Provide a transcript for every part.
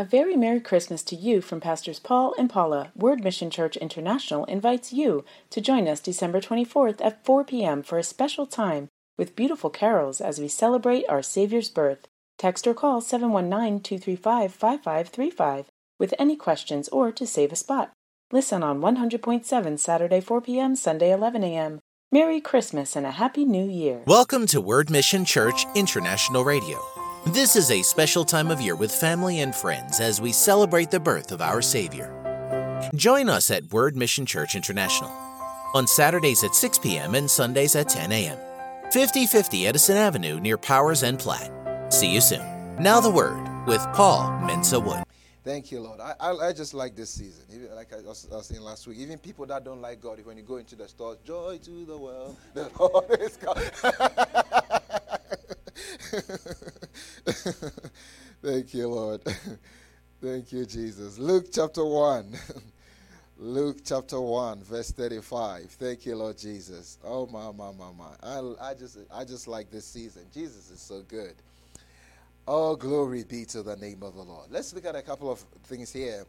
A very Merry Christmas to you from Pastors Paul and Paula. Word Mission Church International invites you to join us December 24th at 4 p.m. for a special time with beautiful carols as we celebrate our Savior's birth. Text or call 719 235 5535 with any questions or to save a spot. Listen on 100.7 Saturday 4 p.m., Sunday 11 a.m. Merry Christmas and a Happy New Year. Welcome to Word Mission Church International Radio. This is a special time of year with family and friends as we celebrate the birth of our Savior. Join us at Word Mission Church International on Saturdays at 6 p.m. and Sundays at 10 a.m. 5050 Edison Avenue near Powers and Platte. See you soon. Now the Word with Paul Mensa Wood. Thank you, Lord. I, I, I, just like this season. Even, like I was, I was, saying last week, even people that don't like God, when you go into the stores, joy to the world, the Lord is come. Thank you, Lord. Thank you, Jesus. Luke chapter 1. Luke chapter 1, verse 35. Thank you, Lord Jesus. Oh, my, my, my, my. I, I, just, I just like this season. Jesus is so good. Oh, glory be to the name of the Lord. Let's look at a couple of things here.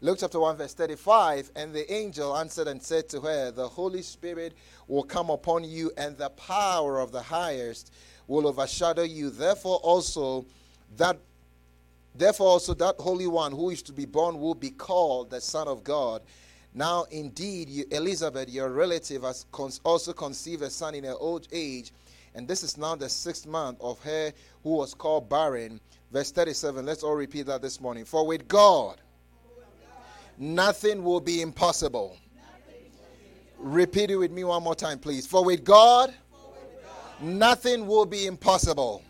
Luke chapter 1, verse 35. And the angel answered and said to her, The Holy Spirit will come upon you, and the power of the highest will overshadow you. Therefore also that therefore also that holy one who is to be born will be called the Son of God. Now indeed you, Elizabeth, your relative, has also conceived a son in her old age, and this is now the sixth month of her who was called barren. Verse 37. Let's all repeat that this morning. For with God, nothing will be impossible. Repeat it with me one more time, please. For with God, nothing will be impossible.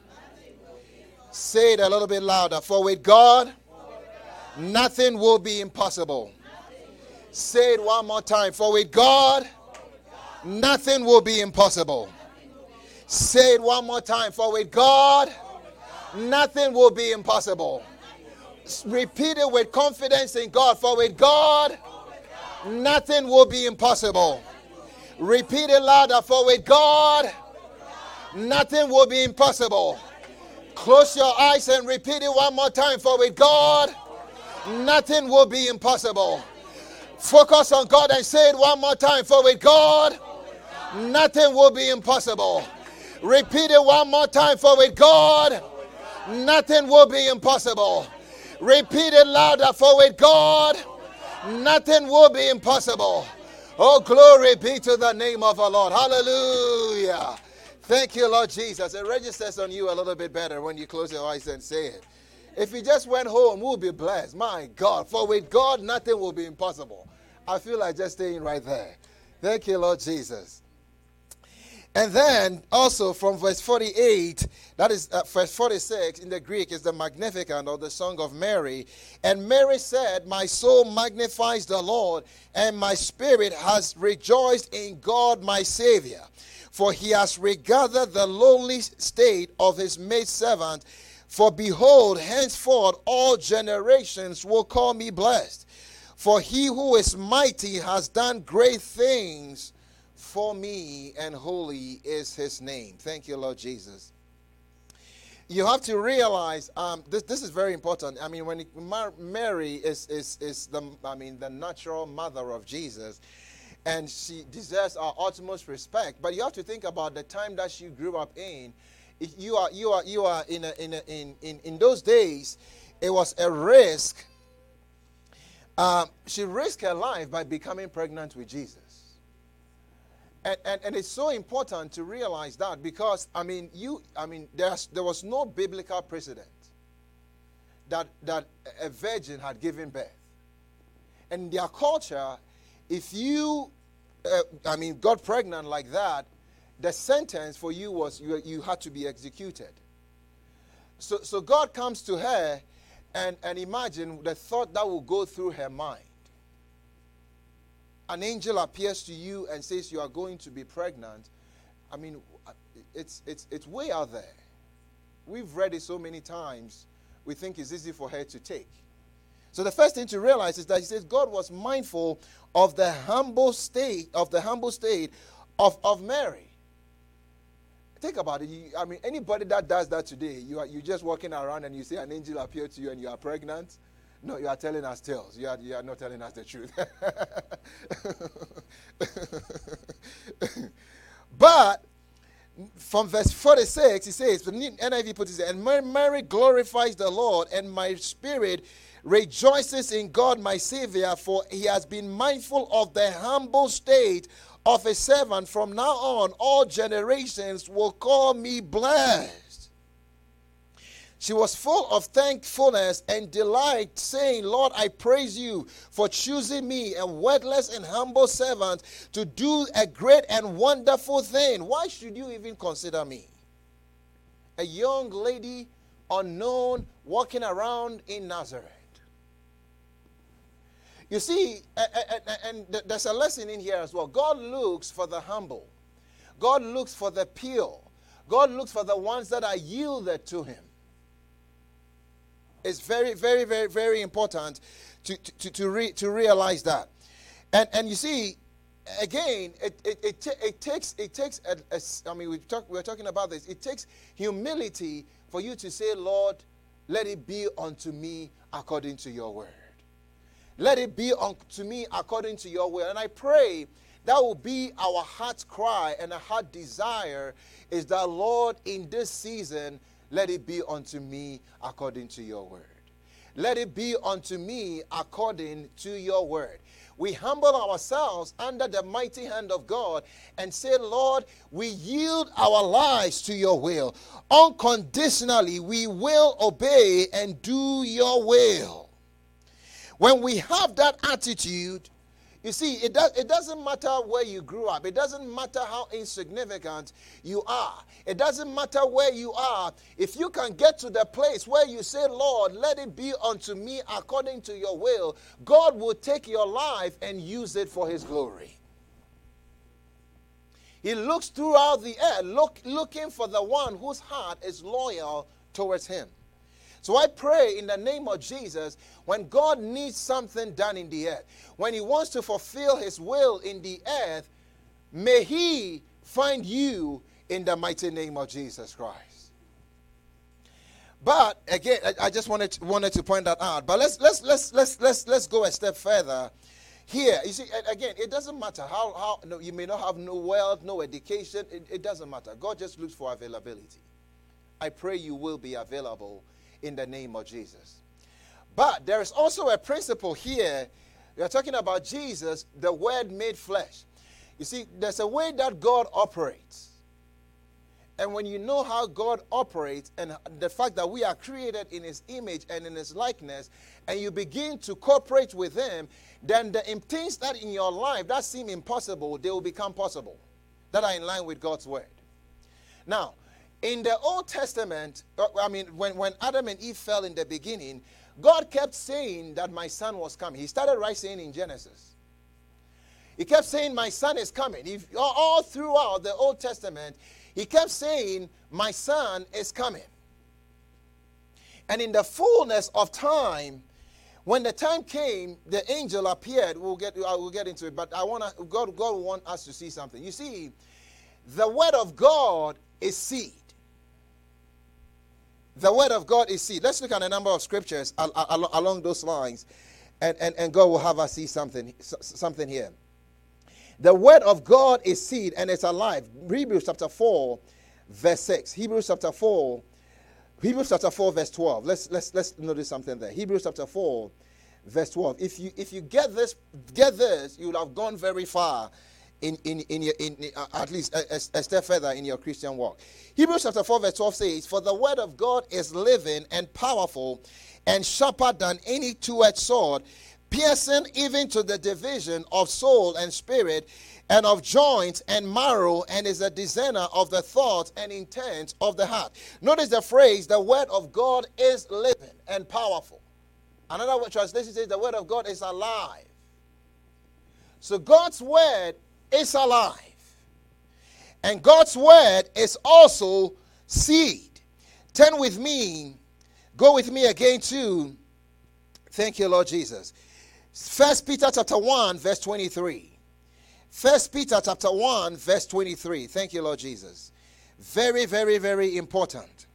Say it a little bit louder. For with God, nothing will be impossible. Say it one more time. For with God, nothing will be impossible. Say it one more time. For with God, nothing will be impossible. Repeat it with confidence in God. For with God, nothing will be impossible. Repeat it louder. For with God, nothing will be impossible. Close your eyes and repeat it one more time. For with God, nothing will be impossible. Focus on God and say it one more time. For with God, nothing will be impossible. Repeat it one more time. For with God, nothing will be impossible. Repeat it louder. For with God, nothing will be impossible. Oh, glory be to the name of our Lord. Hallelujah. Thank you, Lord Jesus. It registers on you a little bit better when you close your eyes and say it. If you just went home, we'll be blessed. My God. For with God, nothing will be impossible. I feel like just staying right there. Thank you, Lord Jesus. And then also from verse 48, that is uh, verse 46 in the Greek is the Magnificat or the Song of Mary. And Mary said, My soul magnifies the Lord, and my spirit has rejoiced in God my Savior for he has regarded the lowly state of his maidservant. For behold, henceforth all generations will call me blessed. For he who is mighty has done great things for me, and holy is his name. Thank you, Lord Jesus. You have to realize um, this, this is very important. I mean, when Mary is, is, is the, I mean, the natural mother of Jesus, and she deserves our utmost respect. But you have to think about the time that she grew up in. You are, you are, you are in, a, in, a, in, in, in those days, it was a risk. Um, she risked her life by becoming pregnant with Jesus. And, and, and, it's so important to realize that because I mean you I mean there's there was no biblical precedent that that a virgin had given birth. And in their culture, if you uh, I mean, got pregnant like that, the sentence for you was you, you had to be executed. So, so God comes to her and, and imagine the thought that will go through her mind. An angel appears to you and says you are going to be pregnant. I mean, it's, it's, it's way out there. We've read it so many times, we think it's easy for her to take. So the first thing to realize is that he says God was mindful of the humble state of the humble state of, of Mary. Think about it. You, I mean, anybody that does that today, you are you just walking around and you see an angel appear to you and you are pregnant. No, you are telling us tales. You are, you are not telling us the truth. but from verse 46, he says, NIV puts it, and Mary glorifies the Lord, and my spirit rejoices in God my Savior, for he has been mindful of the humble state of a servant. From now on, all generations will call me blessed. She was full of thankfulness and delight, saying, Lord, I praise you for choosing me, a wordless and humble servant, to do a great and wonderful thing. Why should you even consider me? A young lady, unknown, walking around in Nazareth. You see, and there's a lesson in here as well. God looks for the humble, God looks for the pure, God looks for the ones that are yielded to Him. It's very, very, very, very important to, to, to, re, to realize that. And, and you see, again, it, it, it, it takes, it takes a, a, I mean, we talk, we're talking about this. It takes humility for you to say, Lord, let it be unto me according to your word. Let it be unto me according to your will. And I pray that will be our heart's cry and our heart desire is that, Lord, in this season, let it be unto me according to your word. Let it be unto me according to your word. We humble ourselves under the mighty hand of God and say, Lord, we yield our lives to your will. Unconditionally, we will obey and do your will. When we have that attitude, you see, it, does, it doesn't matter where you grew up. It doesn't matter how insignificant you are. It doesn't matter where you are. If you can get to the place where you say, Lord, let it be unto me according to your will, God will take your life and use it for his glory. He looks throughout the air, look, looking for the one whose heart is loyal towards him. So I pray in the name of Jesus, when God needs something done in the earth, when He wants to fulfill His will in the earth, may He find you in the mighty name of Jesus Christ. But again, I, just wanted to, wanted to point that out. But let's let's let's let's let's let's go a step further. Here, you see, again, it doesn't matter how how no, you may not have no wealth, no education. It, it doesn't matter. God just looks for availability. I pray you will be available in the name of Jesus. But there is also a principle here. We are talking about Jesus, the Word made flesh. You see, there's a way that God operates. And when you know how God operates and the fact that we are created in His image and in His likeness, and you begin to cooperate with Him, then the things that in your life that seem impossible, they will become possible, that are in line with God's Word. Now, in the Old Testament, uh, I mean, when, when Adam and Eve fell in the beginning, God kept saying that my son was coming. He started right saying in Genesis. He kept saying, My son is coming. If, all throughout the Old Testament, he kept saying, My son is coming. And in the fullness of time, when the time came, the angel appeared. We'll get, I will get into it, but I want God, God want us to see something. You see, the word of God is seed. The word of God is seed. Let's look at a number of scriptures along those lines, and, and, and God will have us see something, something here. The word of God is seed and it's alive. Hebrews chapter 4, verse 6. Hebrews chapter 4, Hebrews chapter 4, verse 12. Let's let's let's notice something there. Hebrews chapter 4, verse 12. If you if you get this, get this, you will have gone very far in, in, in, your, in, uh, at least a, a, step further in your Christian walk. Hebrews chapter 4, verse 12 says, For the word of God is living and powerful and sharper than any two edged sword, piercing even to the division of soul and spirit and of joints and marrow, and is a discerner of the thoughts and intents of the heart. Notice the phrase, the word of God is living and powerful. Another translation says, the word of God is alive. So God's word is alive. And God's word is also seed. Turn with me, go with me again to, thank you, Lord Jesus. First Peter chapter 1, verse 23. First Peter chapter 1, verse 23. Thank you, Lord Jesus. Very, very, very important.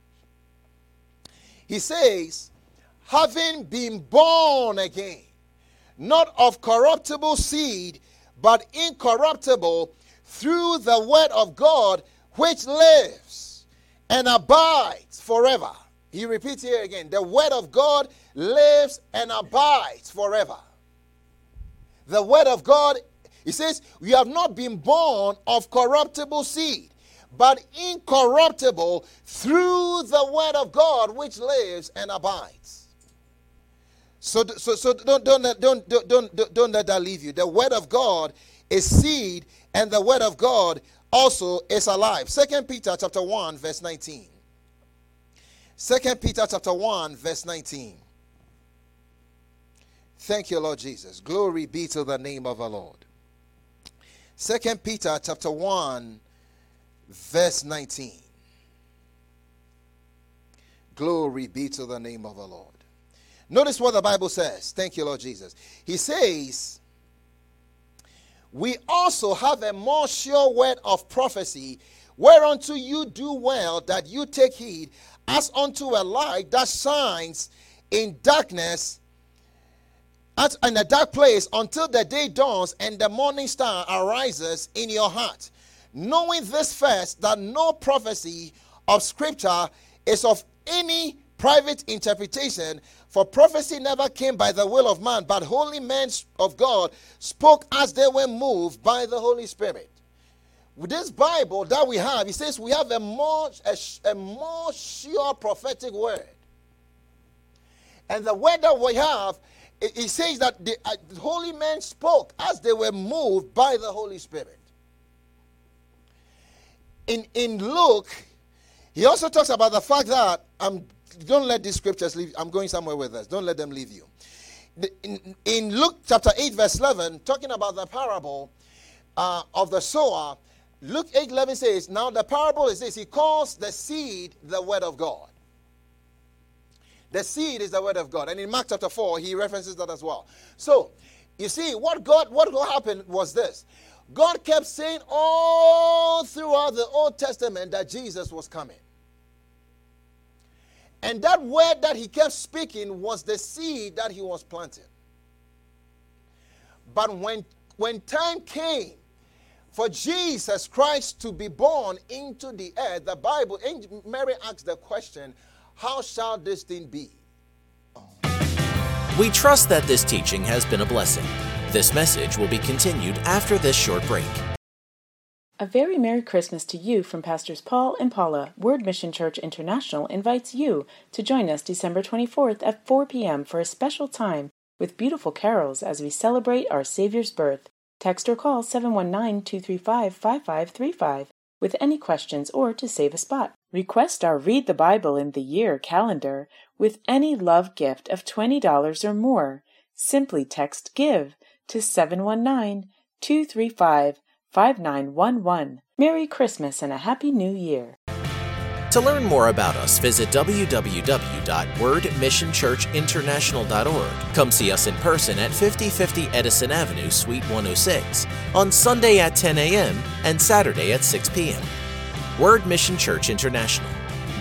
He says, having been born again, not of corruptible seed, but incorruptible, through the word of God, which lives and abides forever. He repeats here again the word of God lives and abides forever. The word of God, he says, we have not been born of corruptible seed, but incorruptible through the word of God, which lives and abides. So, so, so don't, don't, don't, don't, don't, don't let that leave you. The word of God is seed, and the word of God also is alive. Second Peter chapter 1, verse 19. Second Peter chapter 1, verse 19. Thank you, Lord Jesus. Glory be to the name of our Lord. Second Peter chapter 1, verse 19. Glory be to the name of our Lord. Notice what the Bible says. Thank you, Lord Jesus. He says, We also have a more sure word of prophecy, whereunto you do well that you take heed, as unto a light that shines in darkness at, in a dark place until the day dawns and the morning star arises in your heart. Knowing this first, that no prophecy of Scripture is of any private interpretation, for prophecy never came by the will of man, but holy men of God spoke as they were moved by the Holy Spirit. With this Bible that we have, he says we have a more, a, a more sure prophetic word. And the word that we have, it, it says that the uh, holy men spoke as they were moved by the Holy Spirit. In, in Luke, he also talks about the fact that I'm don't let these scriptures leave. I'm going somewhere with us. Don't let them leave you. In, in Luke chapter 8, verse 11, talking about the parable uh, of the sower, Luke 8 11 says, Now the parable is this He calls the seed the word of God. The seed is the word of God. And in Mark chapter 4, he references that as well. So, you see, what God, what happened was this God kept saying all throughout the Old Testament that Jesus was coming. And that word that he kept speaking was the seed that he was planting. But when, when time came for Jesus Christ to be born into the earth, the Bible, Mary asked the question, How shall this thing be? We trust that this teaching has been a blessing. This message will be continued after this short break. A very Merry Christmas to you from Pastors Paul and Paula. Word Mission Church International invites you to join us December 24th at 4 p.m. for a special time with beautiful carols as we celebrate our Savior's birth. Text or call 719 235 5535 with any questions or to save a spot. Request our Read the Bible in the Year calendar with any love gift of $20 or more. Simply text GIVE to 719 235 5911. Merry Christmas and a Happy New Year. To learn more about us, visit www.wordmissionchurchinternational.org. Come see us in person at 5050 Edison Avenue, Suite 106, on Sunday at 10 a.m. and Saturday at 6 p.m. Word Mission Church International.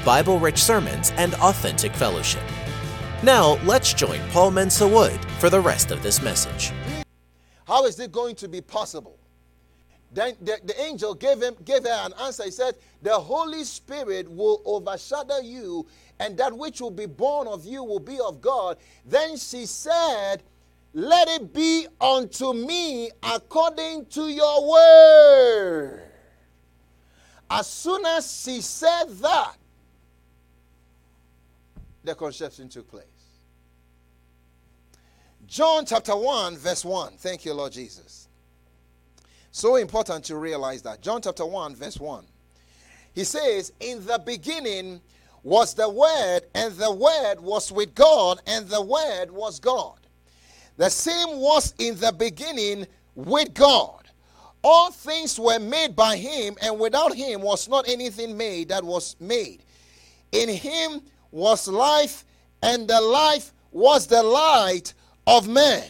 Bible rich sermons and authentic fellowship. Now, let's join Paul Mensa Wood for the rest of this message. How is it going to be possible? Then the, the angel gave him gave her an answer. He said, The Holy Spirit will overshadow you, and that which will be born of you will be of God. Then she said, Let it be unto me according to your word. As soon as she said that, the conception took place. John chapter 1, verse 1. Thank you, Lord Jesus. So important to realize that. John chapter 1, verse 1. He says, In the beginning was the Word, and the Word was with God, and the Word was God. The same was in the beginning with God. All things were made by him, and without him was not anything made that was made. In him was life, and the life was the light of men.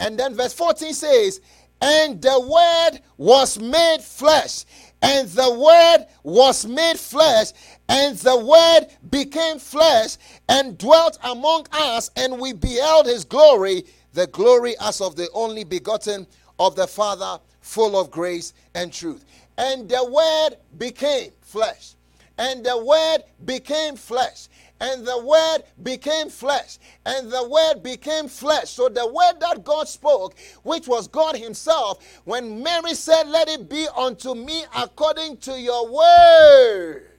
And then verse 14 says, and the Word was made flesh. And the Word was made flesh, and the Word became flesh and dwelt among us, and we beheld his glory, the glory as of the only begotten of the Father, full of grace and truth. And the Word became flesh, and the Word became flesh and the word became flesh. And the word became flesh. So the word that god spoke which was god himself when mary said let it be unto me according to your word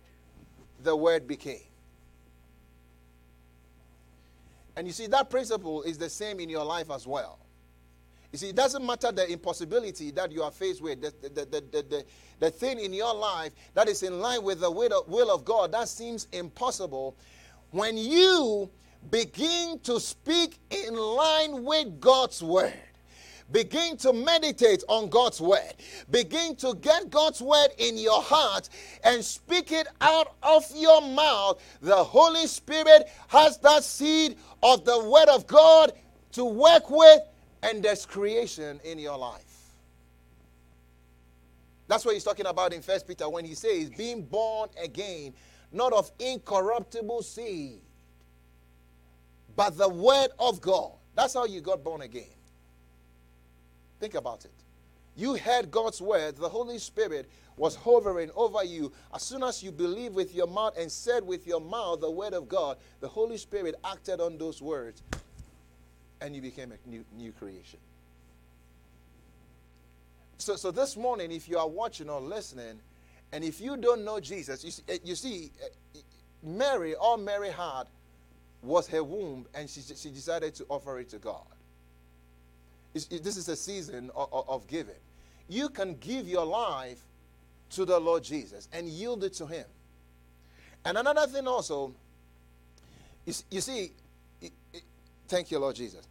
the word became. And you see that principle is the same in your life as well. You see, it doesn't matter the impossibility that you are faced with, the, the, the, the, the, thing in your life that is in line with the will of, will of God that seems impossible when you begin to speak in line with God's word, begin to meditate on God's word, begin to get God's word in your heart and speak it out of your mouth, the Holy Spirit has that seed of the word of God to work with, and there's creation in your life. That's what he's talking about in First Peter when he says, being born again not of incorruptible seed, but the word of God. That's how you got born again. Think about it. You heard God's word, the Holy Spirit was hovering over you. As soon as you believed with your mouth and said with your mouth the word of God, the Holy Spirit acted on those words and you became a new, new creation. So, so this morning, if you are watching or listening, and if you don't know Jesus, you see, eh, you see eh, Mary, all Mary had was her womb, and she, she decided to offer it to God. this is a season of, of giving. You can give your life to the Lord Jesus and yield it to Him. And another thing also, you, you see, thank you, Lord Jesus.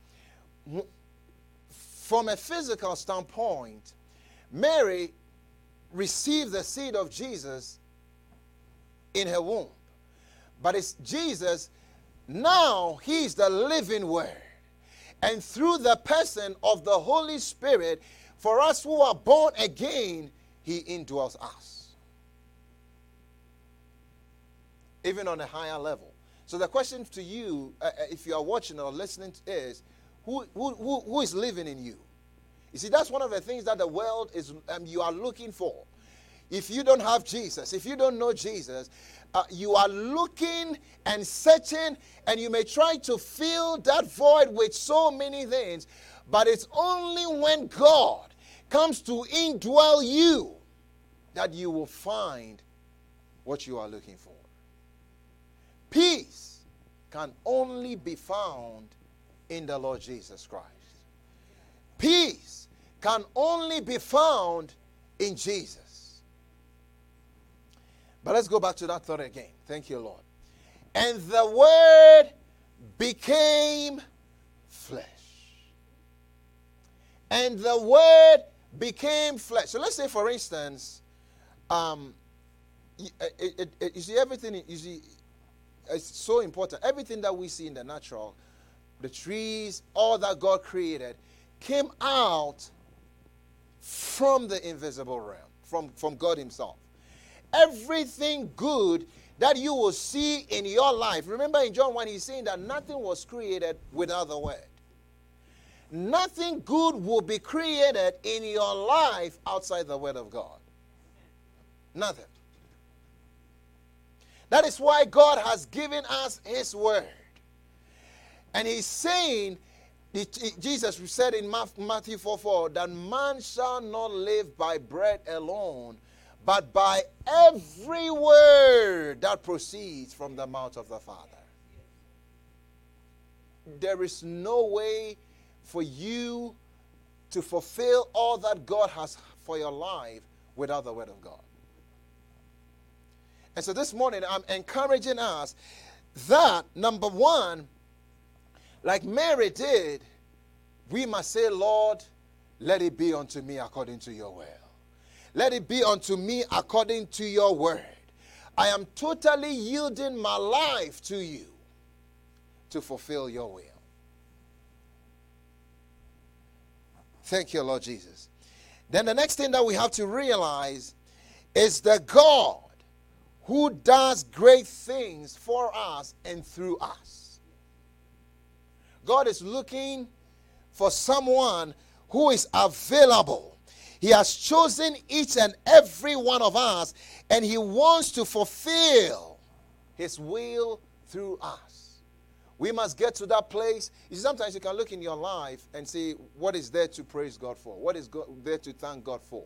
From a physical standpoint, Mary received the seed of Jesus in her womb. But it's Jesus, now He's the living Word. And through the person of the Holy Spirit, for us who are born again, He indwells us. Even on a higher level. So the question to you, uh, uh if you are watching or listening, is who, who, who, who is living in you? You see, that's one of the things that the world is um, you are looking for. If you don't have Jesus, if you don't know Jesus, uh, you are looking and searching, and you may try to fill that void with so many things, but it's only when God comes to indwell you that you will find what you are looking for. Peace can only be found in the Lord Jesus Christ. Can only be found in Jesus. But let's go back to that thought again. Thank you, Lord. And the Word became flesh. And the Word became flesh. So let's say, for instance, um, it, it, it, you see, everything, you see, it's so important. Everything that we see in the natural, the trees, all that God created, came out from the invisible realm, from, from God Himself. Everything good that you will see in your life. Remember in John 1, he's saying that nothing was created without the word. Nothing good will be created in your life outside the word of God. Nothing. That is why God has given us his word. And he's saying Jesus said in Matthew 4 4 that man shall not live by bread alone, but by every word that proceeds from the mouth of the Father. There is no way for you to fulfill all that God has for your life without the Word of God. And so this morning, I'm encouraging us that, number one, like Mary did, we must say, Lord, let it be unto me according to your will. Let it be unto me according to your word. I am totally yielding my life to you to fulfill your will. Thank you, Lord Jesus. Then the next thing that we have to realize is the God who does great things for us and through us. God is looking for someone who is available. He has chosen each and every one of us, and He wants to fulfill His will through us. We must get to that place. Sometimes you can look in your life and see what is there to praise God for, what is God, there to thank God for.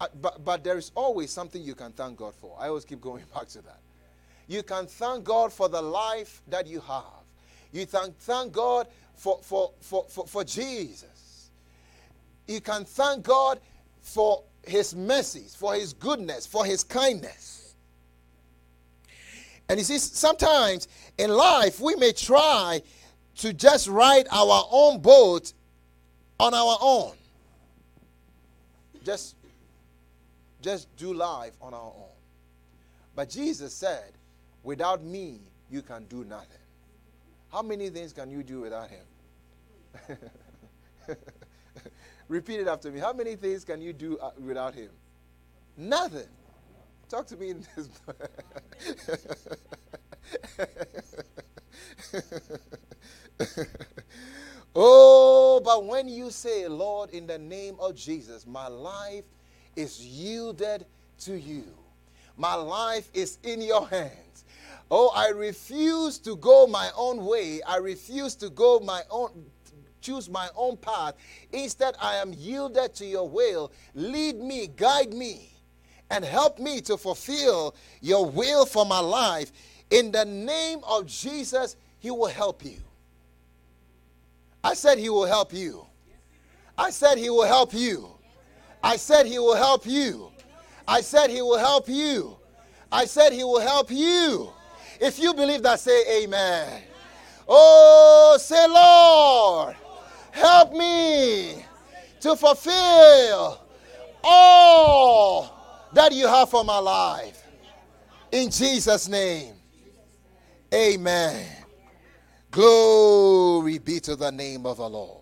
Uh, but, but there is always something you can thank God for. I always keep going back to that. You can thank God for the life that you have. You thank, thank God for, for, for, for, for Jesus. You can thank God for his mercies, for his goodness, for his kindness. And you see, sometimes in life we may try to just ride our own boat on our own. Just just do life on our own. But Jesus said, without me, you can do nothing. How many things can you do without him? Repeat it after me. How many things can you do uh, without him? Nothing. Talk to me in this. oh, but when you say, Lord, in the name of Jesus, my life is yielded to you. My life is in your hands. Oh, I refuse to go my own way. I refuse to go my own choose my own path. Instead, I am yielded to your will. Lead me, guide me, and help me to fulfill your will for my life. In the name of Jesus, He will help you. I said He will help you. I said He will help you. I said he will help you. I said he will help you. I said he will help you. If you believe that, say amen. Oh, say, Lord, help me to fulfill all that you have for my life. In Jesus' name, amen. Glory be to the name of the Lord.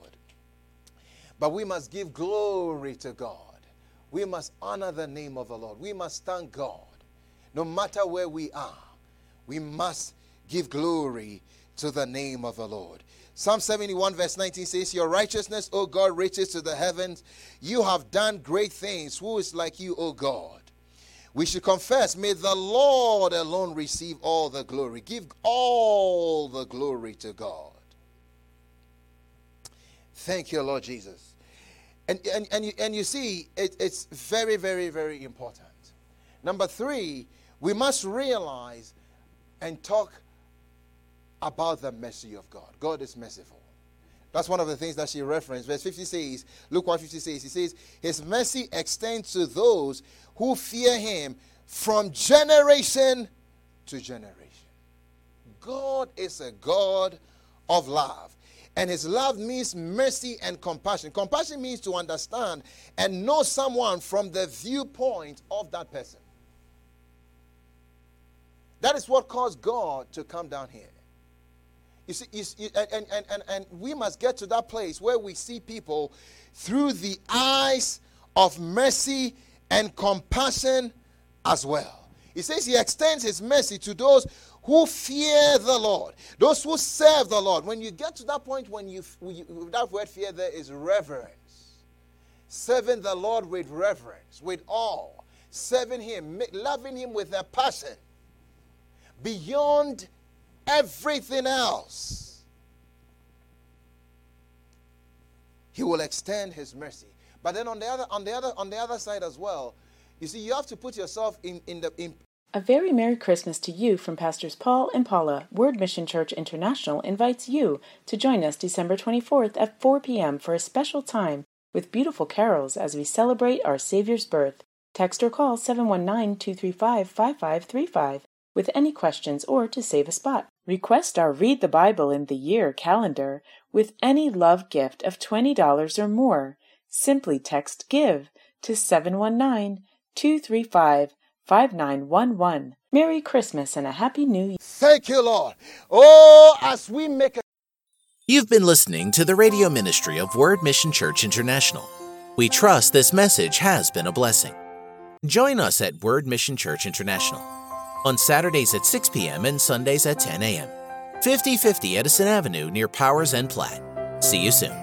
But we must give glory to God. We must honor the name of the Lord. We must thank God. No matter where we are, we must give glory to the name of the Lord. Psalm 71, verse 19 says, Your righteousness, O God, reaches to the heavens. You have done great things. Who is like you, O God? We should confess, may the Lord alone receive all the glory. Give all the glory to God. Thank you, Lord Jesus. And, and, and, you, and you see, it, it's very, very, very important. Number three, we must realize and talk about the mercy of God. God is merciful. That's one of the things that she referenced. Verse 50 says, Luke 150 says, He says, His mercy extends to those who fear Him from generation to generation. God is a God of love. And his love means mercy and compassion. Compassion means to understand and know someone from the viewpoint of that person. That is what caused God to come down here. You see, you, you, and, and, and, and we must get to that place where we see people through the eyes of mercy and compassion as well. He says he extends his mercy to those who fear the Lord, those who serve the Lord. When you get to that point, when you, that word fear there is reverence. Serving the Lord with reverence, with awe, serving Him, loving Him with a passion beyond everything else. He will extend His mercy. But then on the other, on the other, on the other side as well, you see, you have to put yourself in, in the in, a very Merry Christmas to you from Pastors Paul and Paula. Word Mission Church International invites you to join us December 24th at 4 p.m. for a special time with beautiful carols as we celebrate our Savior's birth. Text or call 719 235 5535 with any questions or to save a spot. Request our Read the Bible in the Year calendar with any love gift of $20 or more. Simply text GIVE to 719 235 5911. Merry Christmas and a Happy New Year. Thank you, Lord. Oh, as we make a. You've been listening to the radio ministry of Word Mission Church International. We trust this message has been a blessing. Join us at Word Mission Church International on Saturdays at 6 p.m. and Sundays at 10 a.m. 5050 Edison Avenue near Powers and Platte. See you soon.